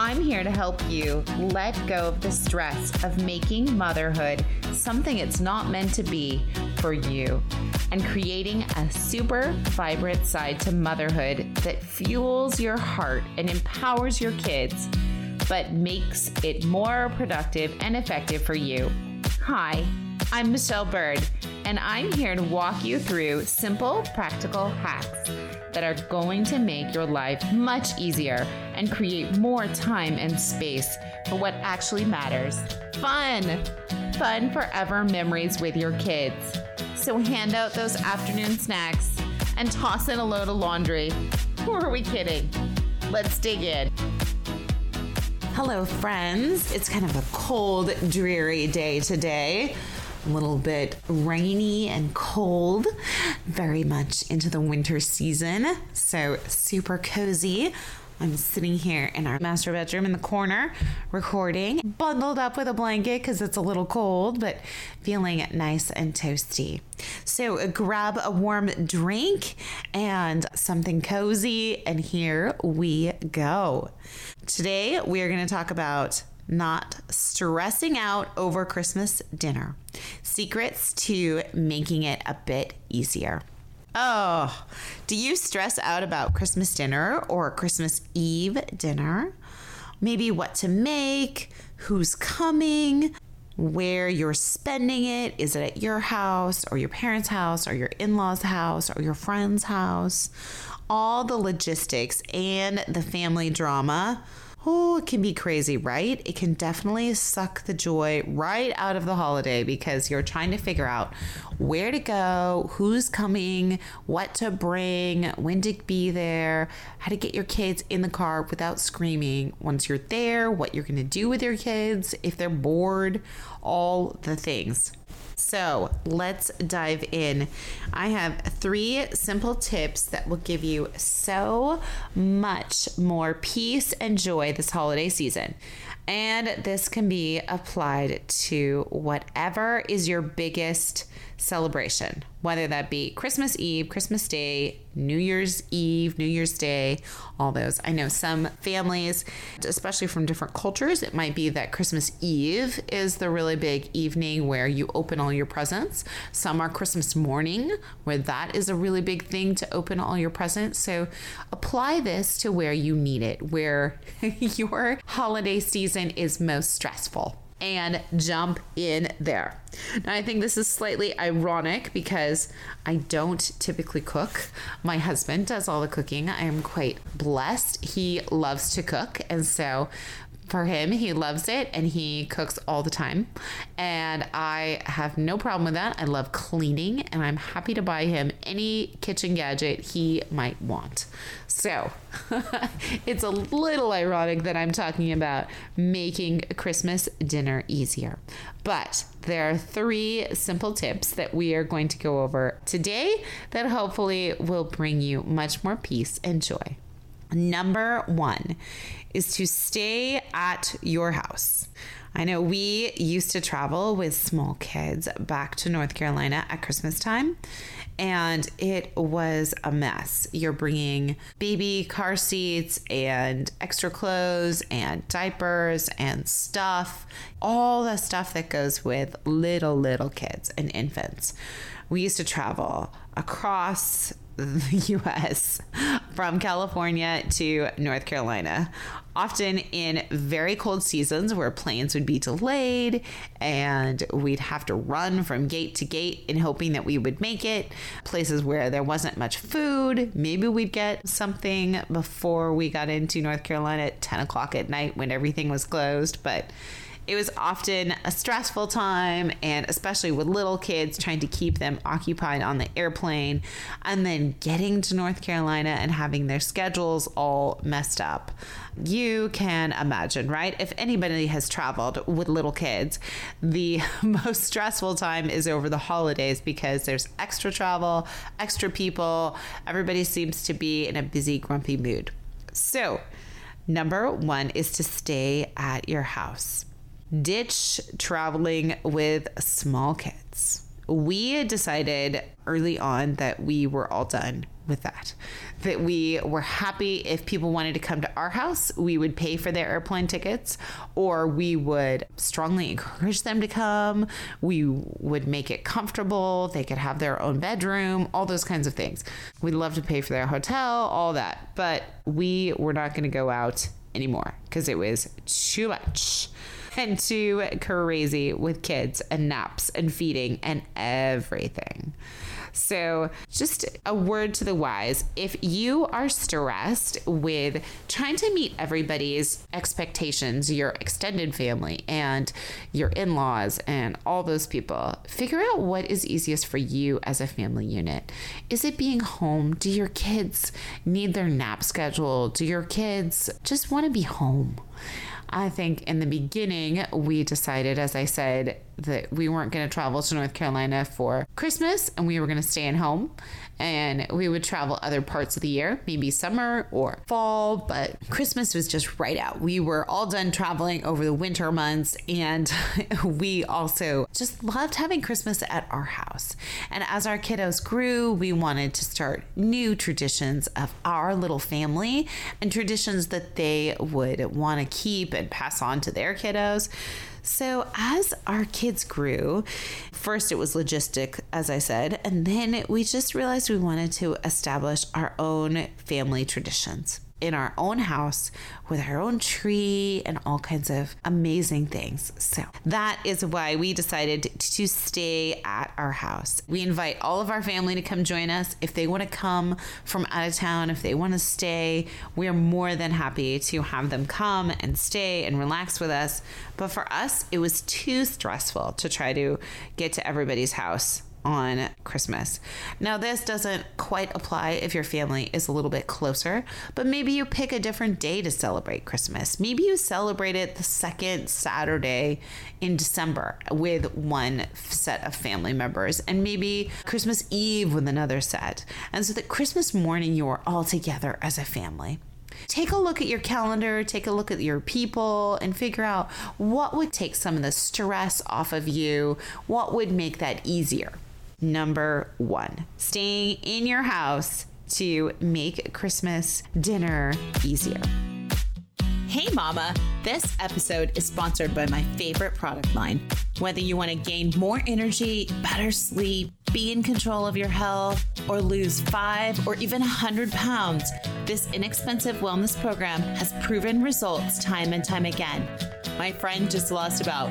I'm here to help you let go of the stress of making motherhood something it's not meant to be for you and creating a super vibrant side to motherhood that fuels your heart and empowers your kids, but makes it more productive and effective for you. Hi, I'm Michelle Byrd, and I'm here to walk you through simple, practical hacks that are going to make your life much easier and create more time and space for what actually matters. Fun! Fun forever memories with your kids. So hand out those afternoon snacks and toss in a load of laundry. Who are we kidding? Let's dig in. Hello, friends. It's kind of a cold, dreary day today a little bit rainy and cold, very much into the winter season. So, super cozy. I'm sitting here in our master bedroom in the corner recording, bundled up with a blanket because it's a little cold, but feeling nice and toasty. So grab a warm drink and something cozy, and here we go. Today, we are going to talk about not stressing out over Christmas dinner. Secrets to making it a bit easier. Oh, do you stress out about Christmas dinner or Christmas Eve dinner? Maybe what to make, who's coming, where you're spending it. Is it at your house or your parents' house or your in law's house or your friend's house? All the logistics and the family drama oh, it can be crazy, right? It can definitely suck the joy right out of the holiday because you're trying to figure out where to go, who's coming, what to bring, when to be there, how to get your kids in the car without screaming once you're there, what you're going to do with your kids, if they're bored, all the things. So let's dive in. I have three simple tips that will give you so much more peace and joy this holiday season. And this can be applied to whatever is your biggest celebration, whether that be Christmas Eve, Christmas Day, New Year's Eve, New Year's Day, all those. I know some families, especially from different cultures, it might be that Christmas Eve is the really big evening where you open all your presents. Some are Christmas morning, where that is a really big thing to open all your presents. So apply this to where you need it, where your holiday season is most stressful and jump in there. Now, I think this is slightly ironic because I don't typically cook. My husband does all the cooking. I am quite blessed. He loves to cook. And so for him. He loves it and he cooks all the time. And I have no problem with that. I love cleaning and I'm happy to buy him any kitchen gadget he might want. So it's a little ironic that I'm talking about making Christmas dinner easier. But there are three simple tips that we are going to go over today that hopefully will bring you much more peace and joy. Number one is to stay at your house. I know we used to travel with small kids back to North Carolina at Christmas time, and it was a mess. You're bringing baby car seats and extra clothes and diapers and stuff, all the stuff that goes with little, little kids and infants. We used to travel across the US from California to North Carolina, often in very cold seasons where planes would be delayed and we'd have to run from gate to gate in hoping that we would make it. Places where there wasn't much food. Maybe we'd get something before we got into North Carolina at 10 o'clock at night when everything was closed, but It was often a stressful time, and especially with little kids, trying to keep them occupied on the airplane and then getting to North Carolina and having their schedules all messed up. You can imagine, right? If anybody has traveled with little kids, the most stressful time is over the holidays because there's extra travel, extra people, everybody seems to be in a busy, grumpy mood. So, number one is to stay at your house. Ditch traveling with small kids. We decided early on that we were all done with that. That we were happy if people wanted to come to our house, we would pay for their airplane tickets, or we would strongly encourage them to come. We would make it comfortable. They could have their own bedroom, all those kinds of things. We'd love to pay for their hotel, all that. But we were not going to go out anymore because it was too much and too crazy with kids and naps and feeding and everything. So, just a word to the wise if you are stressed with trying to meet everybody's expectations, your extended family and your in laws and all those people, figure out what is easiest for you as a family unit. Is it being home? Do your kids need their nap schedule? Do your kids just want to be home? I think in the beginning, we decided, as I said, that we weren't going to travel to North Carolina for Christmas and we were going to stay at home and we would travel other parts of the year, maybe summer or fall, but Christmas was just right out. We were all done traveling over the winter months and we also just loved having Christmas at our house. And as our kiddos grew, we wanted to start new traditions of our little family and traditions that they would want to keep and pass on to their kiddos. So, as our kids grew, first it was logistic, as I said, and then we just realized we wanted to establish our own family traditions in our own house with our own tree and all kinds of amazing things. So that is why we decided to stay at our house. We invite all of our family to come join us. If they want to come from out of town, if they want to stay, we are more than happy to have them come and stay and relax with us. But for us, it was too stressful to try to get to everybody's house on Christmas. Now, this doesn't quite apply if your family is a little bit closer, but maybe you pick a different day to celebrate Christmas. Maybe you celebrate it the second Saturday in December with one set of family members, and maybe Christmas Eve with another set. And so that Christmas morning, you are all together as a family take a look at your calendar, take a look at your people, and figure out what would take some of the stress off of you, what would make that easier number one staying in your house to make Christmas dinner easier. Hey, Mama! This episode is sponsored by my favorite product line. Whether you want to gain more energy, better sleep, be in control of your health, or lose five or even a 100 pounds, this inexpensive wellness program has proven results time and time again. My friend just lost about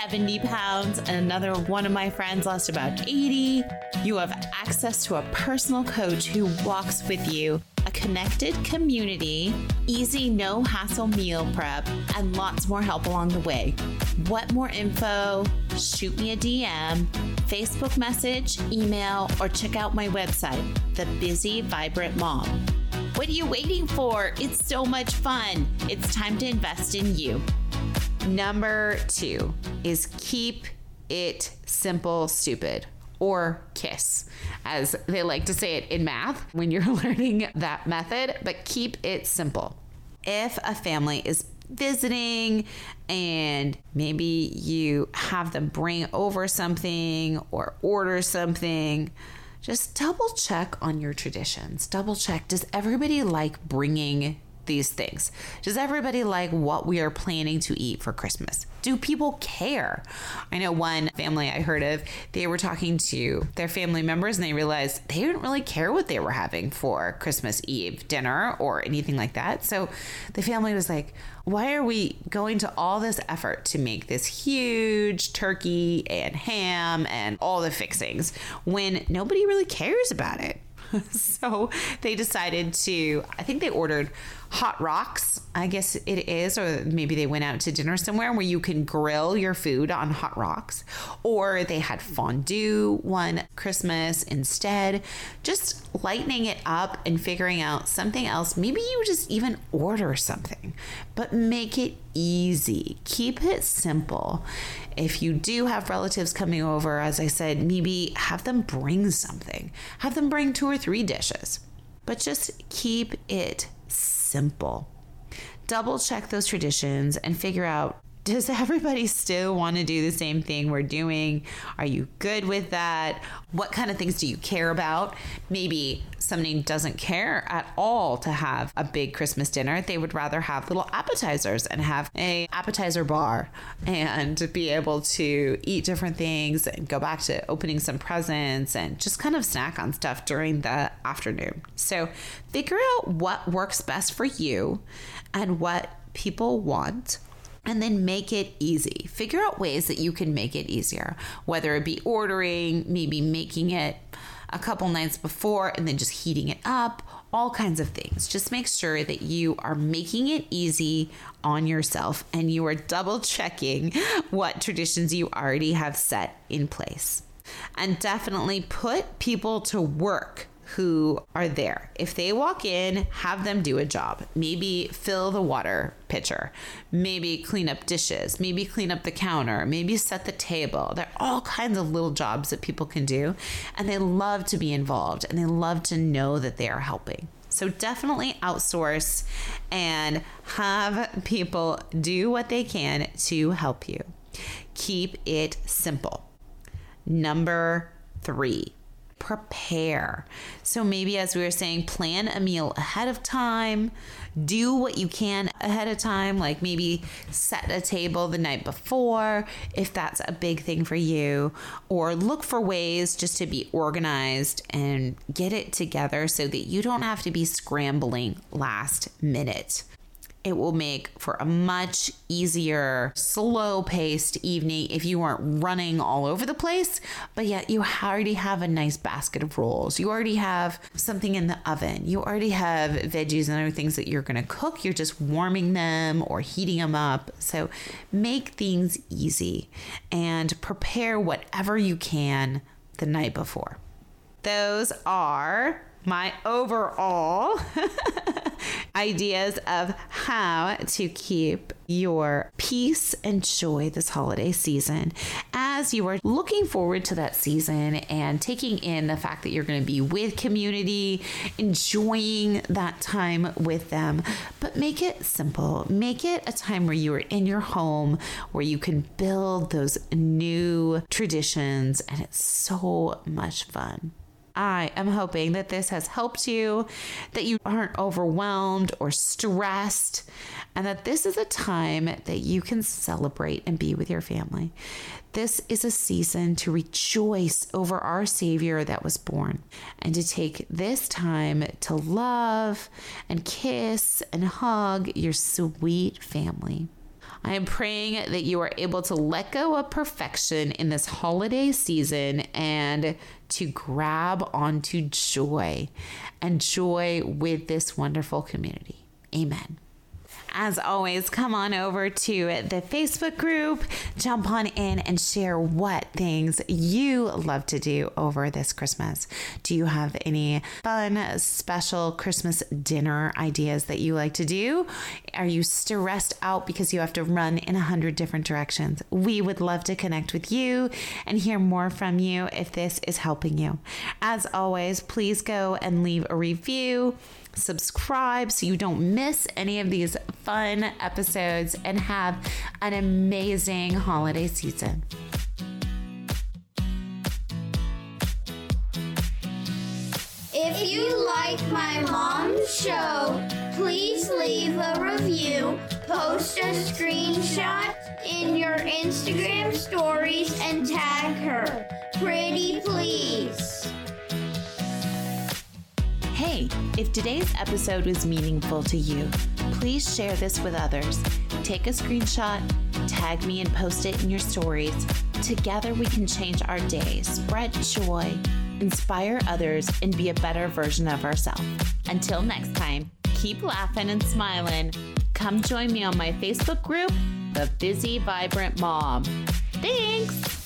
70 pounds, and another one of my friends lost about 80. You have access to a personal coach who walks with you, a connected community, easy, no hassle meal prep, and lots more help along the way. What more info? Shoot me a DM, Facebook message, email, or check out my website, The Busy Vibrant Mom. What are you waiting for? It's so much fun. It's time to invest in you. Number two is keep it simple, stupid, or KISS, as they like to say it in math when you're learning that method, but keep it simple. If a family is visiting and maybe you have them bring over something or order something, just double check on your traditions. Double check. Does everybody like bringing these things? Does everybody like what we are planning to eat for Christmas? Do people care? I know one family I heard of, they were talking to their family members and they realized they didn't really care what they were having for Christmas Eve dinner or anything like that. So the family was like, why are we going to all this effort to make this huge turkey and ham and all the fixings when nobody really cares about it? so they decided to, I think they ordered hot rocks, I guess it is, or maybe they went out to dinner somewhere where you can grill your food on hot rocks, or they had fondue one Christmas instead. Just lightening it up and figuring out something else. Maybe you just even order something, but make it easy. Keep it simple. If you do have relatives coming over, as I said, maybe have them bring something, have them bring two or three dishes, but just keep it simple. Double check those traditions and figure out does everybody still want to do the same thing we're doing? Are you good with that? What kind of things do you care about? Maybe somebody doesn't care at all to have a big Christmas dinner. They would rather have little appetizers and have a appetizer bar and be able to eat different things and go back to opening some presents and just kind of snack on stuff during the afternoon. So figure out what works best for you and what people want and then make it easy. Figure out ways that you can make it easier, whether it be ordering, maybe making it a couple nights before and then just heating it up, all kinds of things. Just make sure that you are making it easy on yourself and you are double checking what traditions you already have set in place. And definitely put people to work who are there. If they walk in, have them do a job. Maybe fill the water pitcher, maybe clean up dishes, maybe clean up the counter, maybe set the table. There are all kinds of little jobs that people can do, and they love to be involved and they love to know that they are helping. So definitely outsource and have people do what they can to help you. Keep it simple. Number three, prepare. So maybe, as we were saying, plan a meal ahead of time. Do what you can ahead of time, like maybe set a table the night before if that's a big thing for you, or look for ways just to be organized and get it together so that you don't have to be scrambling last minute. It will make for a much easier, slow paced evening if you aren't running all over the place, but yet you already have a nice basket of rolls. You already have something in the oven. You already have veggies and other things that you're going to cook. You're just warming them or heating them up. So make things easy and prepare whatever you can the night before. Those are my overall ideas of how to keep your peace and joy this holiday season as you are looking forward to that season and taking in the fact that you're going to be with community, enjoying that time with them. But make it simple. Make it a time where you are in your home, where you can build those new traditions, and it's so much fun. I am hoping that this has helped you, that you aren't overwhelmed or stressed, and that this is a time that you can celebrate and be with your family. This is a season to rejoice over our Savior that was born and to take this time to love and kiss and hug your sweet family. I am praying that you are able to let go of perfection in this holiday season and to grab onto joy and joy with this wonderful community. Amen. As always, come on over to the Facebook group, jump on in and share what things you love to do over this Christmas. Do you have any fun, special Christmas dinner ideas that you like to do? Are you stressed out because you have to run in a hundred different directions? We would love to connect with you and hear more from you if this is helping you. As always, please go and leave a review subscribe so you don't miss any of these fun episodes and have an amazing holiday season. If you like my mom's show, please leave a review, post a screenshot in your Instagram stories, and tag her. Pretty please. Hey, if today's episode was meaningful to you, please share this with others. Take a screenshot, tag me, and post it in your stories. Together, we can change our day, spread joy, inspire others, and be a better version of ourselves. Until next time, keep laughing and smiling, come join me on my Facebook group, The Busy Vibrant Mom. Thanks.